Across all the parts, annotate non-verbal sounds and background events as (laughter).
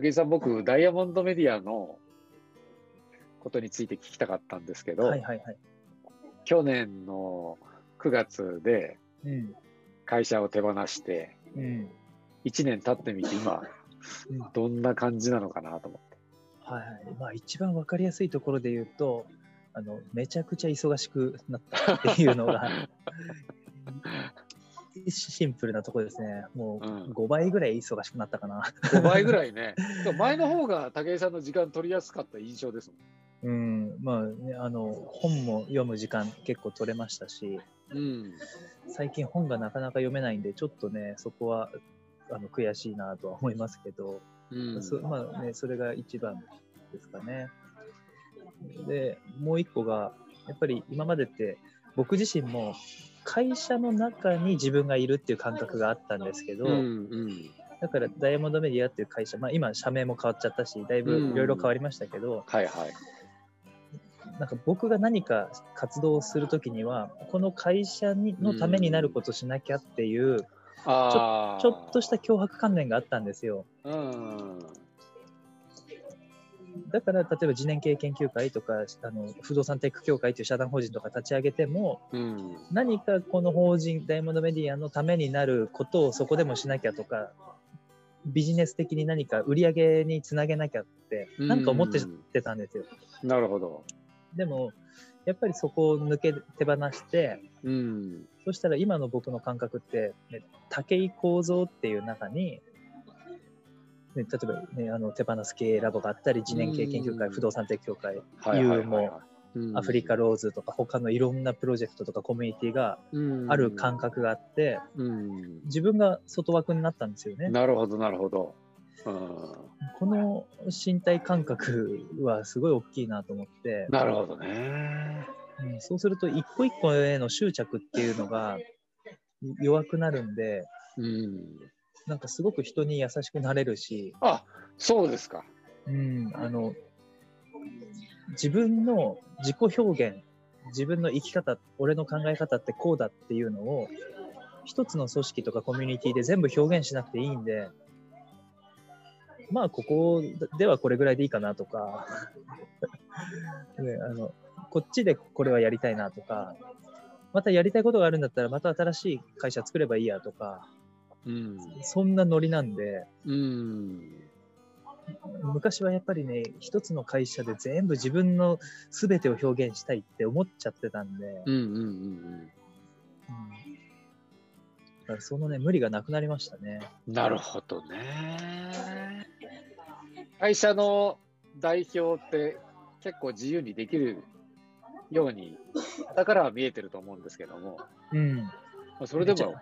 武井さん、僕、ダイヤモンドメディアのことについて聞きたかったんですけど、はいはいはい。去年の9月でうん。会社を手放して、うん。1年経ってみて、今、うんどんな感じなのかなと思って。はいはい。まあ一番わかりやすいところで言うと、あの、めちゃくちゃ忙しくなったっていうのが、(laughs) シンプルなところですね。もううん5倍ぐらい忙しくなったかな。5倍ぐらいね。(laughs) 前の方が武井さんの時間取りやすかった印象ですもん。うん。まあね、あの、本も読む時間結構取れましたし、うん。最近本がなかなか読めないんで、ちょっとね、そこは、あの、悔しいなとは思いますけど、うん。そまあね、それが一番ですかね。で、もう一個が、やっぱり今までって、僕自身も会社の中に自分がいるっていう感覚があったんですけど、うんうん。だからダイヤモンドメディアっていう会社、まあ、今社名も変わっちゃったし、だいぶいろいろ変わりましたけど、はいはい。なんか僕が何か活動をするときには、この会社にのためになることしなきゃっていう、ああ。ちょっとした脅迫観念があったんですよ。うん。だから、例えば次年経営研究会とか、あの不動産テック協会という社団法人とか立ち上げても、うん。何かこの法人、ダイヤモンドメディアのためになることをそこでもしなきゃとか、ビジネス的に何か売り上げにつなげなきゃって、なんか思っててたんですよ。なるほど。でも、やっぱりそこを抜け、手放して、うん。そしたら今の僕の感覚って、ね、武井構造っていう中に、ね、例えば、ね、あの手放す経営ラボがあったり、次年経営研究会、うん不動産テック協会、はいはいはい、ユーモうんアフリカローズとか他のいろんなプロジェクトとかコミュニティがある感覚があって、うん。自分が外枠になったんですよね。なるほど、なるほど。うん。この身体感覚はすごい大きいなと思って、なるほどね。うんそうすると一個一個への執着っていうのが弱くなるんで、うん。なんかすごく人に優しくなれるし、あ、そうですか。うん、あの、自分の自己表現、自分の生き方、俺の考え方ってこうだっていうのを、一つの組織とかコミュニティで全部表現しなくていいんで、まあ、ここではこれぐらいでいいかなとか、(laughs) ね、あの、こっちでこれはやりたいなとか、またやりたいことがあるんだったら、また新しい会社作ればいいやとか、うん。そんなノリなんで、うん。昔はやっぱりね、一つの会社で全部自分の全てを表現したいって思っちゃってたんで、うんうんうんうんだからそのね、無理がなくなりましたね。うん。なるほどね。会社の代表って結構自由にできるように、だからは見えてると思うんですけども、うん。まあそれでも、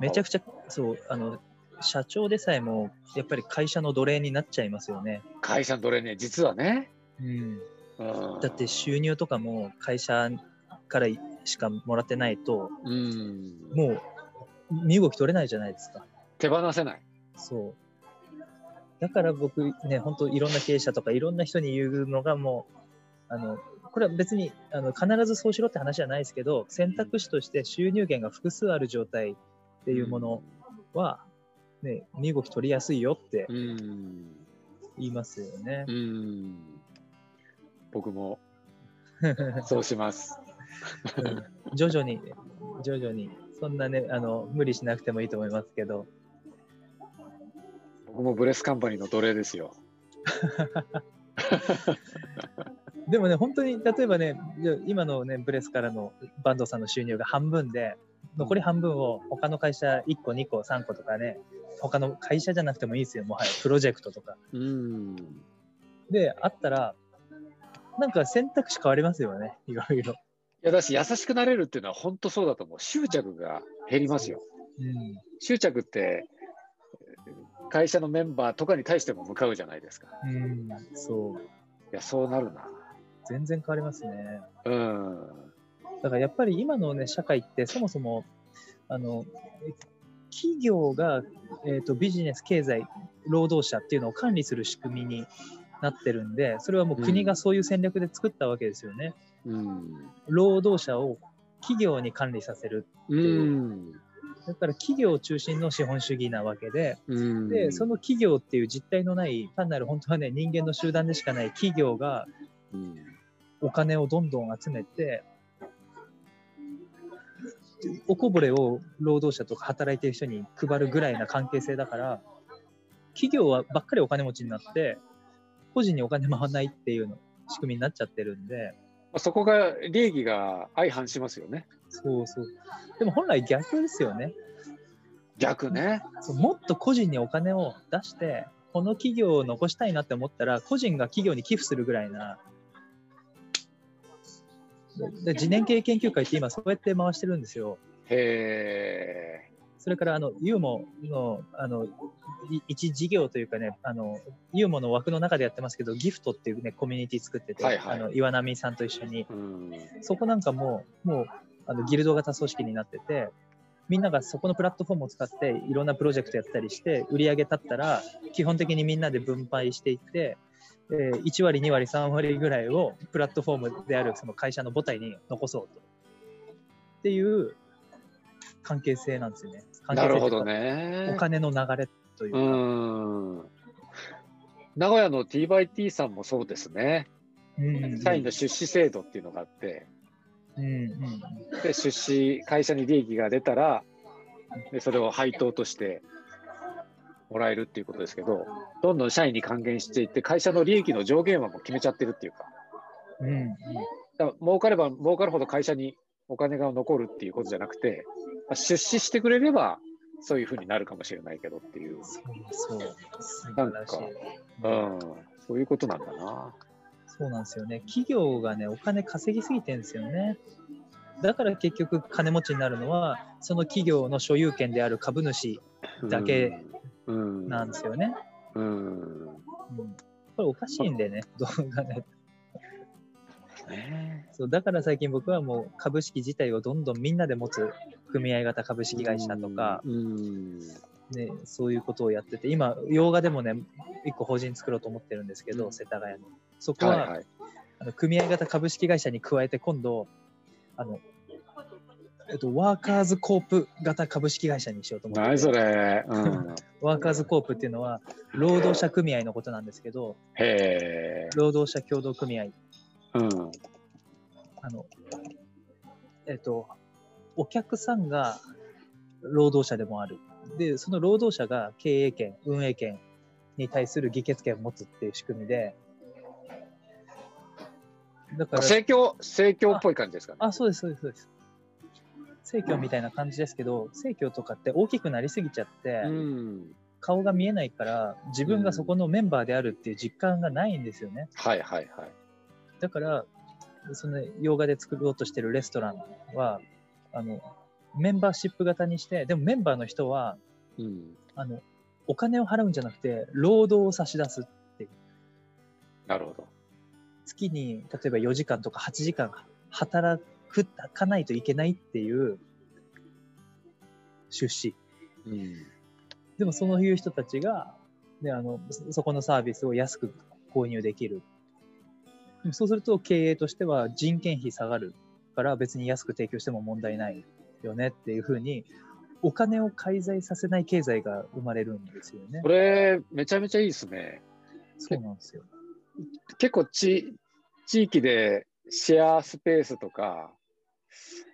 めちゃくちゃ、そう、あの、社長でさえも、やっぱり会社の奴隷になっちゃいますよね。会社のどれね、実はね。うん。うん、だって収入とかも会社からしかもらってないと、うん、もう身動き取れないじゃないですか。手放せない。そう。だから僕ね、本当いろんな経営者とかいろんな人に言うのがもう、あの、これは別にあの必ずそうしろって話じゃないですけど、選択肢として収入源が複数ある状態っていうものは、ね、身動き取りやすいよってうん。言いますよねう。ん。僕も (laughs) そうします。うん徐々に、徐々に、そんなね、あの、無理しなくてもいいと思いますけど、僕もブレスカンパニーの奴隷ですよ。(laughs) でもね、本当に、例えばね、今のね、ブレスからのバンドさんの収入が半分で、残り半分を他の会社1個、2個、3個とかね、他の会社じゃなくてもいいですよ、もはやプロジェクトとか。うん。で、あったら、なんか選択肢変わりますよね、いろいろ。いや、だし、優しくなれるっていうのは本当そうだと思う。執着が減りますよ。うん。執着って、会社のメンバーとかに対しても向かうじゃないですか。うん、そう。いや、そうなるな。全然変わりますね。うん。だからやっぱり今のね、社会ってそもそも、あの、企業が、えー、とビジネス、経済、労働者っていうのを管理する仕組みになってるんで、それはもう国がそういう戦略で作ったわけですよね。うん。労働者を企業に管理させる。うん。だから企業中心の資本主義なわけで、うんで、その企業っていう実態のない、単なる本当はね、人間の集団でしかない企業がうんお金をどんどん集めて、おこぼれを労働者とか働いてる人に配るぐらいな関係性だから、企業はばっかりお金持ちになって、個人にお金回らないっていうの仕組みになっちゃってるんで、まあそこが利益が相反しますよね。そうそう。でも本来逆ですよね。逆ね。もっと個人にお金を出して、この企業を残したいなって思ったら、個人が企業に寄付するぐらいな。次年経営研究会って今そうやって回してるんですよ。へえ。それから、あの、ユーモの、あの、い一事業というかね、あの、ユーモの枠の中でやってますけど、ギフトっていうね、コミュニティ作ってて、はいはいあの、岩波さんと一緒に、うん。そこなんかも、もう、あの、ギルド型組織になってて、みんながそこのプラットフォームを使っていろんなプロジェクトやったりして、売り上げ立ったら、基本的にみんなで分配していって、えー1割、2割、3割ぐらいをプラットフォームであるその会社の母体に残そうと。っていう関係性なんですよね。関係性なるほどねか。お。金の流れといううか。ん。名古屋の T by T さんもそうですね。うん社員の出資制度っていうのがあって、うんうんで出資、会社に利益が出たら、でそれを配当としてもらえるっていうことですけど、どんどん社員に還元していって、会社の利益の上限はもう決めちゃってるっていうか、うんうんだから儲かれば儲かるほど会社にお金が残るっていうことじゃなくて、まあ出資してくれれば、そういうふうになるかもしれないけどっていう、そうそう。素なんか。うん、そういうことなんだな。そうなんですよね。企業がね、お金稼ぎすぎてるんですよね。だから結局金持ちになるのは、その企業の所有権である株主だけうん、なんですよね。うん、うん、これおかしいんでね、どう考えてもね。そうだから最近僕はもう株式自体をどんどんみんなで持つ組合型株式会社とか、うん、ね、そういうことをやってて、今、洋画でもね、一個法人作ろうと思ってるんですけど、うん。世田谷の。そこは、はいはい。あの組合型株式会社に加えて今度、あの、えっと、ワーカーズコープ型株式会社にしようと思ってて。何それ、うん、ワーカーズコープっていうのは、労働者組合のことなんですけど、労働者協同組合、うん、あの、えっと、お客さんが労働者でもある。で、その労働者が経営権、運営権に対する議決権を持つっていう仕組みで、だから、盛況、盛況っぽい感じですかね。あ、そうです、そうです、そうです。生協みたいな感じですけど、生協とかって大きくなりすぎちゃって、うん、顔が見えないから、自分がそこのメンバーであるっていう実感がないんですよね。はいはいはい。だから、その洋画で作ろうとしてるレストランは、あの、メンバーシップ型にして、でもメンバーの人は、うん、あの、お金を払うんじゃなくて、労働を差し出す。なるほど。月に、例えば4時間とか8時間働かないといけないっていう出資。うん、でもそういう人たちが、ね、あの、そそこのサービスを安く購入できる。そうすると経営としては人件費下がるから別に安く提供しても問題ないよねっていうふうに、お金を介在させない経済が生まれるんですよねこ。れ、めちゃめちゃいいですね。そうなんですよ。結構ち、地域でシェアスペースとか、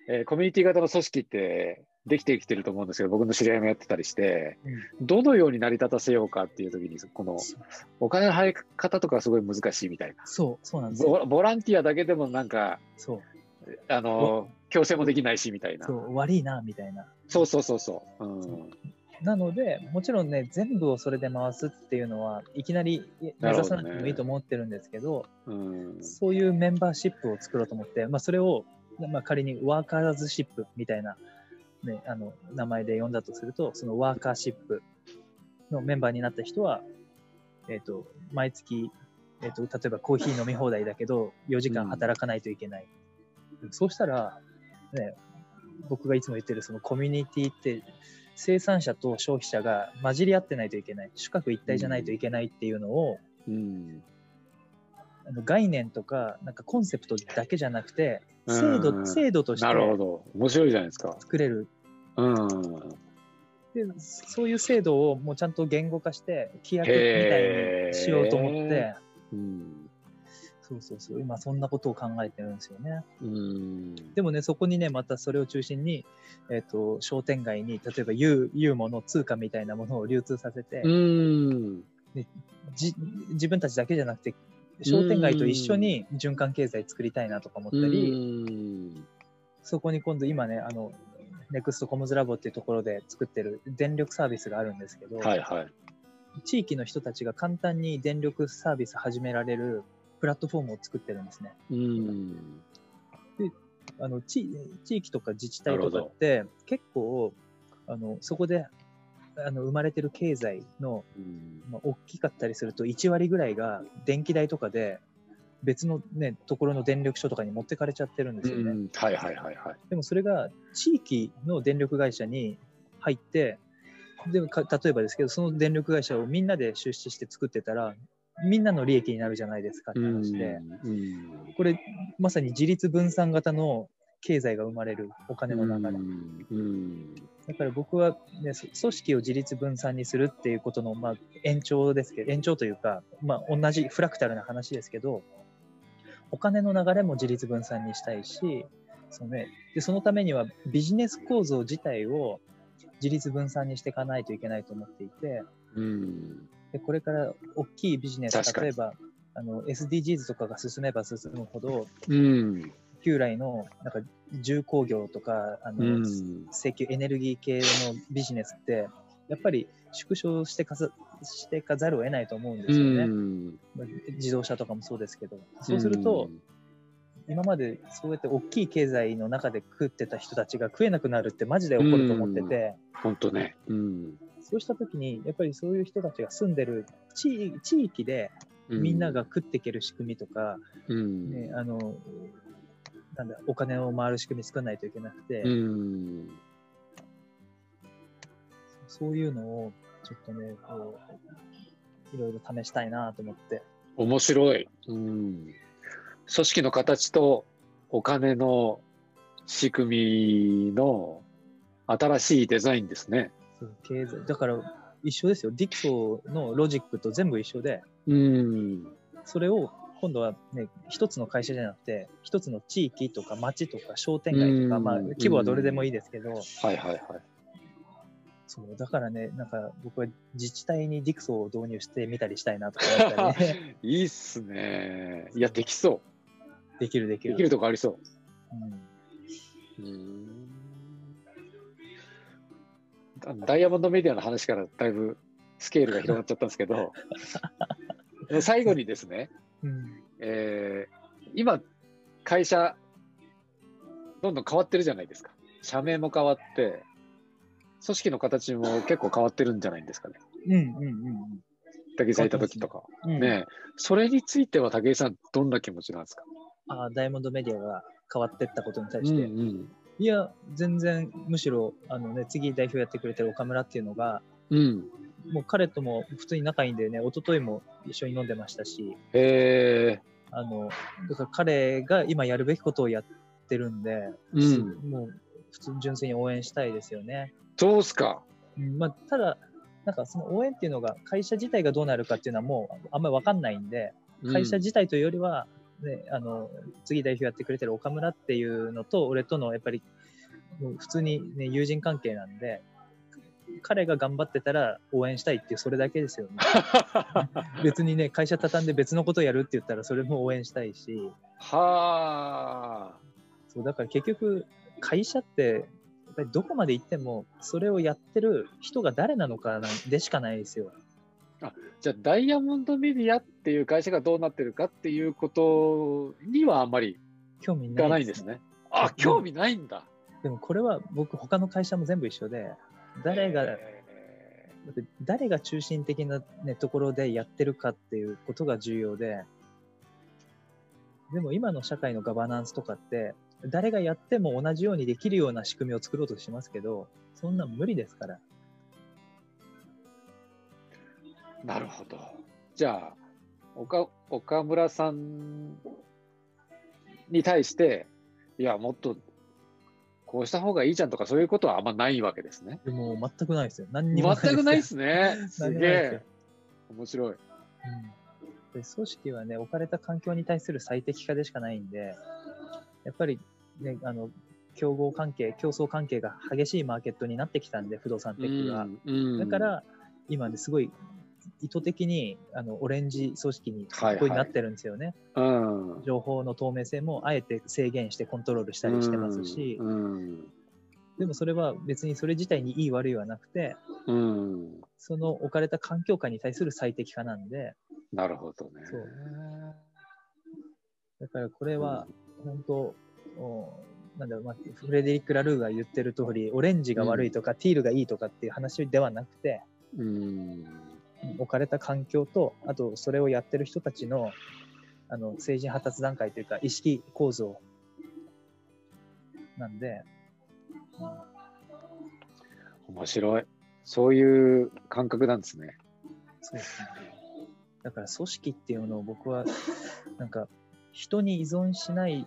えーコミュニティ型の組織ってできてきてると思うんですけど、僕の知り合いもやってたりして、どのように成り立たせようかっていう時に、このお金の入り方とかすごい難しいみたいな。そう、そうなんですよ。ボボランティアだけでもなんか、そう、あの、強制もできないしみたいな。そう、悪いな、みたいな。そうそうそうそう。うん、なので、もちろんね、全部をそれで回すっていうのは、いきなり目指さなくてもいいと思ってるんですけど、うん、そういうメンバーシップを作ろうと思って、まあ、それを、まあ、仮にワーカーズシップみたいな、ね、あの名前で呼んだとすると、そのワーカーシップのメンバーになった人は、えっ、と、毎月、えっ、と、例えばコーヒー飲み放題だけど、4時間働かないといけない。そうしたら、ね、僕がいつも言ってるそのコミュニティって、生産者と消費者が混じり合ってないといけない。主格一体じゃないといけないっていうのを、うん、あの概念とか、なんかコンセプトだけじゃなくて、うん制度、制度としてなるほど。面白いじゃないですか。作れる。うん。でそういう制度をもうちゃんと言語化して規約みたいにしようと思って、うん。そうそうそう今そんなことを考えてるんですよねうん。でもねそこにねまたそれを中心に、えっと商店街に例えばユーユーモの通貨みたいなものを流通させて、うん。じ自分たちだけじゃなくて商店街と一緒に循環経済作りたいなとか思ったり、うんそこに今度今ねあのネクストコムズラボっていうところで作ってる電力サービスがあるんですけど、はいはい。地域の人たちが簡単に電力サービス始められるプラットフォームを作ってるんですね。うん。あの地地域とか自治体とかって結構あのそこであの生まれてる経済の、うんまあ、大きかったりすると1割ぐらいが電気代とかで別の、ね、ところの電力所とかに持ってかれちゃってるんですよね。うんはいはいはいはい。でもそれが地域の電力会社に入って、で例えばですけど、その電力会社をみんなで出資して作ってたら、みんなの利益になるじゃないですかって話で、うんこれ、まさに自立分散型の経済が生まれるお金の流れ。うんだから僕は、ね、そ組織を自立分散にするっていうことの、まあ、延長ですけど、延長というか、まあ、同じフラクタルな話ですけど、お金の流れも自立分散にしたいし、そのね、でそのためにはビジネス構造自体を自立分散にしていかないといけないと思っていて、うん。でこれから大きいビジネス、例えばあの SDGs とかが進めば進むほど、うん旧来のなんか重工業とか、あのうん。石油エネルギー系のビジネスって、やっぱり縮小してかざしてかざるを得ないと思うんですよね。うん。まあ自動車とかもそうですけど。そうすると、今までそうやって大きい経済の中で食ってた人たちが食えなくなるってマジで起こると思ってて、本当ね。うん。そうした時に、やっぱりそういう人たちが住んでる地地域でみんなが、食っていける仕組みとか、うん。ね、あの、なんだ、お金を回る仕組み作らないといけなくて、うんそういうのをちょっとね、こう、いろいろ試したいなと思って。面白い、うん。組織の形とお金の仕組みの新しいデザインですね。経済だから一緒ですよ。ディクソのロジックと全部一緒で、うん。それを今度はね、一つの会社じゃなくて、一つの地域とか町とか商店街とか、うんまあ規模はどれでもいいですけど、はいはいはい。そう、だからね、なんか僕は自治体にディクソを導入してみたりしたいなとか思ったりね、(laughs) いいっすね。いや、できそできるできう。る。できるとこありそうんう。うんダイヤモンドメディアの話からだいぶスケールが広がっちゃったんですけど、(laughs) 最後にですね、うんえー今、会社、どんどん変わってるじゃないですか。社名も変わって、組織の形も結構変わってるんじゃないんですかね。うんうんうん武井さんいた時とか。うん。うんねえそれについては武井さん、どんな気持ちなんですか？あダイヤモンドメディアが変わってったことに対して、うんうんいや、全然、むしろ、あのね、次代表やってくれてる岡村っていうのが、うん。もう彼とも普通に仲いいんでね、一昨日も一緒に飲んでましたし、へえあの、だから彼が今やるべきことをやってるんで、うん。もう普通に純粋に応援したいですよね。どうすか。うんまあ、ただ、なんかその応援っていうのが、会社自体がどうなるかっていうのはもうあんまりわかんないんで、会社自体というよりは、ね、あの次代表やってくれてる岡村っていうのと俺とのやっぱり普通に、ね、友人関係なんで彼が頑張ってたら応援したいっていうそれだけですよね (laughs) 別にね会社畳んで別のことやるって言ったらそれも応援したいしはあ。そうだから結局会社ってやっぱりどこまで行ってもそれをやってる人が誰なのかでしかないですよ。じゃあ、ダイヤモンドメディアっていう会社がどうなってるかっていうことにはあんまだ興味いないですね。あ、興味ないんだ。でもこれは僕他の会社も全部一緒で誰がえだって誰が中心的な、ね、ところでやってるかっていうことが重要で、でも今の社会のガバナンスとかって、誰がやっても同じようにできるような仕組みを作ろうとしますけど、そんなん無理ですから。ーなるほど。じゃあ、岡岡村さんに対して、いや、もっとこうした方がいいじゃんとかそういうことはあんまないわけですね。でも全くないですよ。何にも全くないですね。(laughs) ね。すげえ。面白い。うんで組織はね、置かれた環境に対する最適化でしかないんで、やっぱり、ね、あの、競合関係、競争関係が激しいマーケットになってきたんで、不動産テックが。うんだか、ら、今ね、すごい意図的にあのオレンジ組織にはいはいこうになってるんですよね、うん。情報の透明性もあえて制限してコントロールしたりしてますし、うん。でもそれは別にそれ自体にいい悪いはなくて、うん。その置かれた環境下に対する最適化なんで、なるほどね。だからこれは本当、おなんだろう、まあ、フレデリック・ラルーが言ってる通り、オレンジが悪いとか、ティールがいいとかっていう話ではなくて、うん。置かれた環境と、あとそれをやってる人たちのあの成人発達段階というか、意識構造なんで、面白い。そういう感覚なんですね。そうですね。だから組織っていうのを僕は、なんか、人に依存しない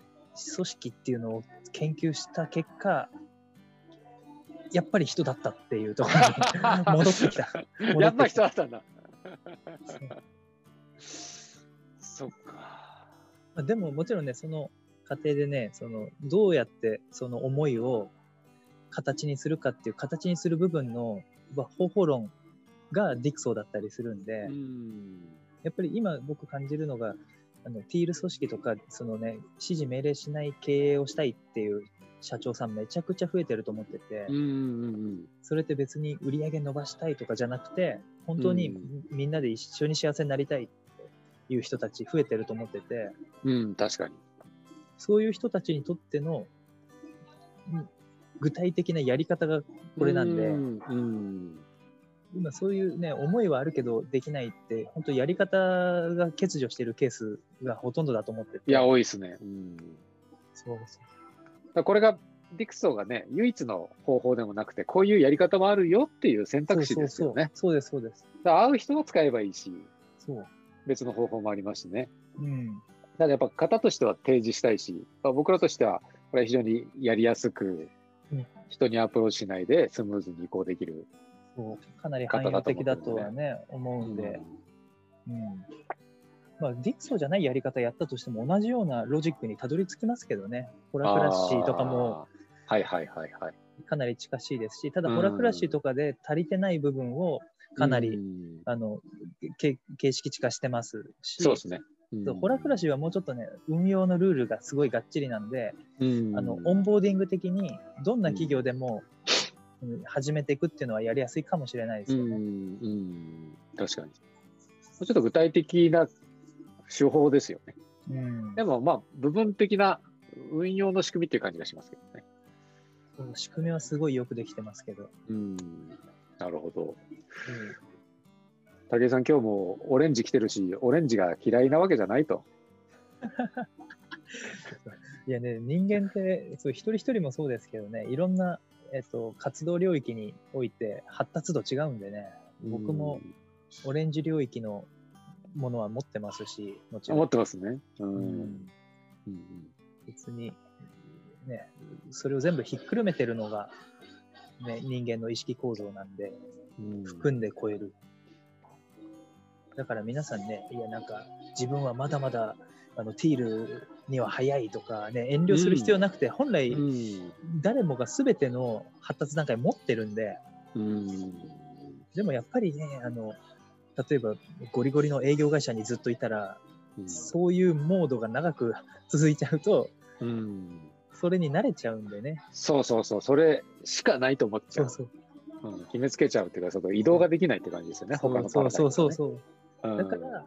組織っていうのを研究した結果、やっぱり人だったっていうところに (laughs) 戻ってきた。戻やっぱり人だきったんだ。そっか。まあでももちろんね、その過程でね、そのどうやってその思いを形にするかっていう形にする部分のまあ方法論がディクソーだったりするんで、うん。やっぱり今僕感じるのが、あのティール組織とか、そのね、指示命令しない経営をしたいっていう社長さんめちゃくちゃ増えてると思ってて、それって別に売り上げ伸ばしたいとかじゃなくて、本当にうんみんなで一緒に幸せになりたいっていう人たち増えてると思ってて、うん。うん、確かに。そういう人たちにとってのうん具体的なやり方がこれなんで、うん。うん今そういうね、思いはあるけどできないって、本当やり方が欠如してるケースがほとんどだと思ってて。いや、多いですね。うん。そうそうらこれが、ディクソーがね、唯一の方法でもなくて、こういうやり方もあるよっていう選択肢ですよね。そうです、そうです。だから会う人は使えばいいし、そう。別の方法もありますしね。うん。ただやっぱ型としては提示したいし、まあ僕らとしては、これは非常にやりやすくうん、人にアプローチしないでスムーズに移行できる。そうかなり汎用的だとはね、思うんで、うんうん。まあ、ディクソーじゃないやり方やったとしても同じようなロジックにたどり着きますけどね。ホラクラシーとかも。はいはいはいはい。かなり近しいですし、ただうんホラクラシーとかで足りてない部分をかなり、うんあの、け形式地化してますし、そうですね。そうホラクラッシーはもうちょっとね、運用のルールがすごいがっちりなんで、うんあの、オンボーディング的にどんな企業でも、うん始めていくっていうのはやりやすいかもしれないですうん、よね。うん、確かに。もうちょっと具体的な手法ですよね。うんでもまあ、部分的な運用の仕組みっていう感じがしますけどね。仕組みはすごいよくできてますけど。うん、なるほど。うん武井さん、今日もオレンジ来てるし、オレンジが嫌いなわけじゃないと。(laughs) いやね、人間ってそう一人一人もそうですけどね、いろんな、えっと、活動領域において発達度違うんでね、僕もオレンジ領域のものは持ってますし、もちろん。うん思ってますね。うん。ううんん別に、ね、それを全部ひっくるめてるのが、ね、人間の意識構造なんで、うん含んで超える。だから皆さんね、いやなんか自分はまだまだあのティールには早いとかね、遠慮する必要なくて、本来うん誰もが全ての発達段階持ってるんで、うんでもやっぱりね、あの、例えばゴリゴリの営業会社にずっといたら、うんそういうモードが長く (laughs) 続いちゃうと、うんそれに慣れちゃうんでね。そうそうそう、それしかないと思っちゃう。そう。うん決めつけちゃうっていうか、その移動ができないって感じですよね、他のそうそうそうそう。う。だから、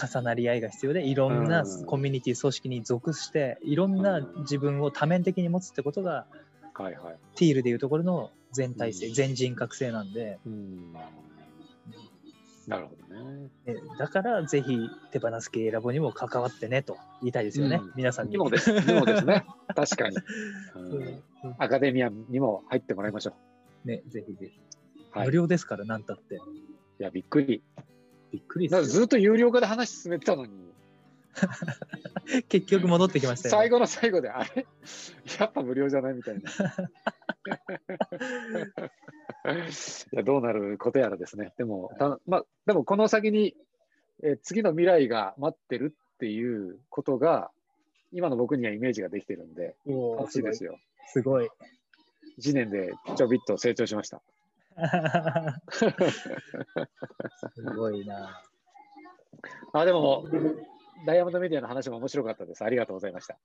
重なり合いが必要で、いろんなうんコミュニティ組織に属して、いろんな自分を多面的に持つってことが、はいはい。ティールでいうところの全体性、うん全人格性なんで、うんなるほどね。ねだからぜひ手放す系ラボにも関わってねと言いたいですよね、うん皆さんに。にもです。にもですね。確かに。(laughs) ううんんアカデミアにも入ってもらいましょね、ぜひぜひ。う。はい。無い料ですから、なんたって。や、びっくり。びっくり。ずっと有料化で話進めてたのに、(laughs) 結局戻ってきましたよ、最後の最後で、あれ？(laughs) やっぱ無料じゃないみたいな。(laughs) いやどうなることやらですね。でも、たまあ、でもこの先に、えー次の未来が待ってるっていうことが、今の僕にはイメージができてるんで、楽しいですよ。すごい。1年でちょびっと成長しました。すごいな。あでも、ダイヤモンドメディアの話も面白かったです。ありがとうございました。